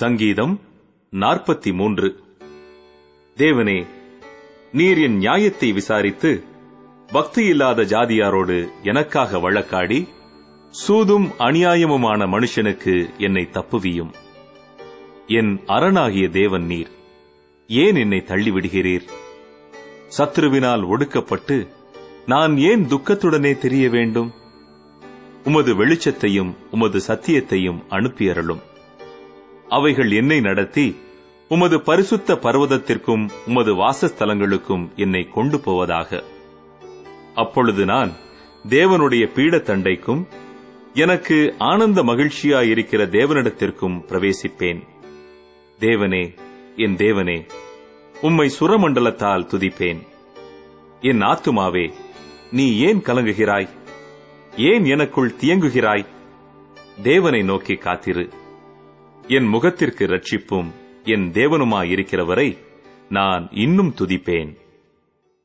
சங்கீதம் நாற்பத்தி மூன்று தேவனே நீர் என் நியாயத்தை விசாரித்து பக்தி இல்லாத ஜாதியாரோடு எனக்காக வழக்காடி சூதும் அநியாயமுமான மனுஷனுக்கு என்னை தப்புவியும். என் அரணாகிய தேவன் நீர் ஏன் என்னை தள்ளிவிடுகிறீர்? சத்ருவினால் ஒடுக்கப்பட்டு நான் ஏன் துக்கத்துடனே தெரிய வேண்டும்? உமது வெளிச்சத்தையும் உமது சத்தியத்தையும் அனுப்பியறலும் அவைகள் என்னை நடத்தி உமது பரிசுத்த பர்வதத்திற்கும் உமது வாசஸ்தலங்களுக்கும் என்னை கொண்டு போவதாக. அப்பொழுது நான் தேவனுடைய பீடத்தண்டைக்கும் எனக்கு ஆனந்த மகிழ்ச்சியாயிருக்கிற தேவனிடத்திற்கும் பிரவேசிப்பேன். தேவனே என் தேவனே உம்மை சுரமண்டலத்தால் துதிப்பேன். என் ஆத்துமாவே நீ ஏன் கலங்குகிறாய்? ஏன் எனக்குள் தியங்குகிறாய்? தேவனை நோக்கி காத்திரு. என் முகத்திற்கு ரட்சிப்பும் என் தேவனுமாயிருக்கிறவரை நான் இன்னும் துதிப்பேன்.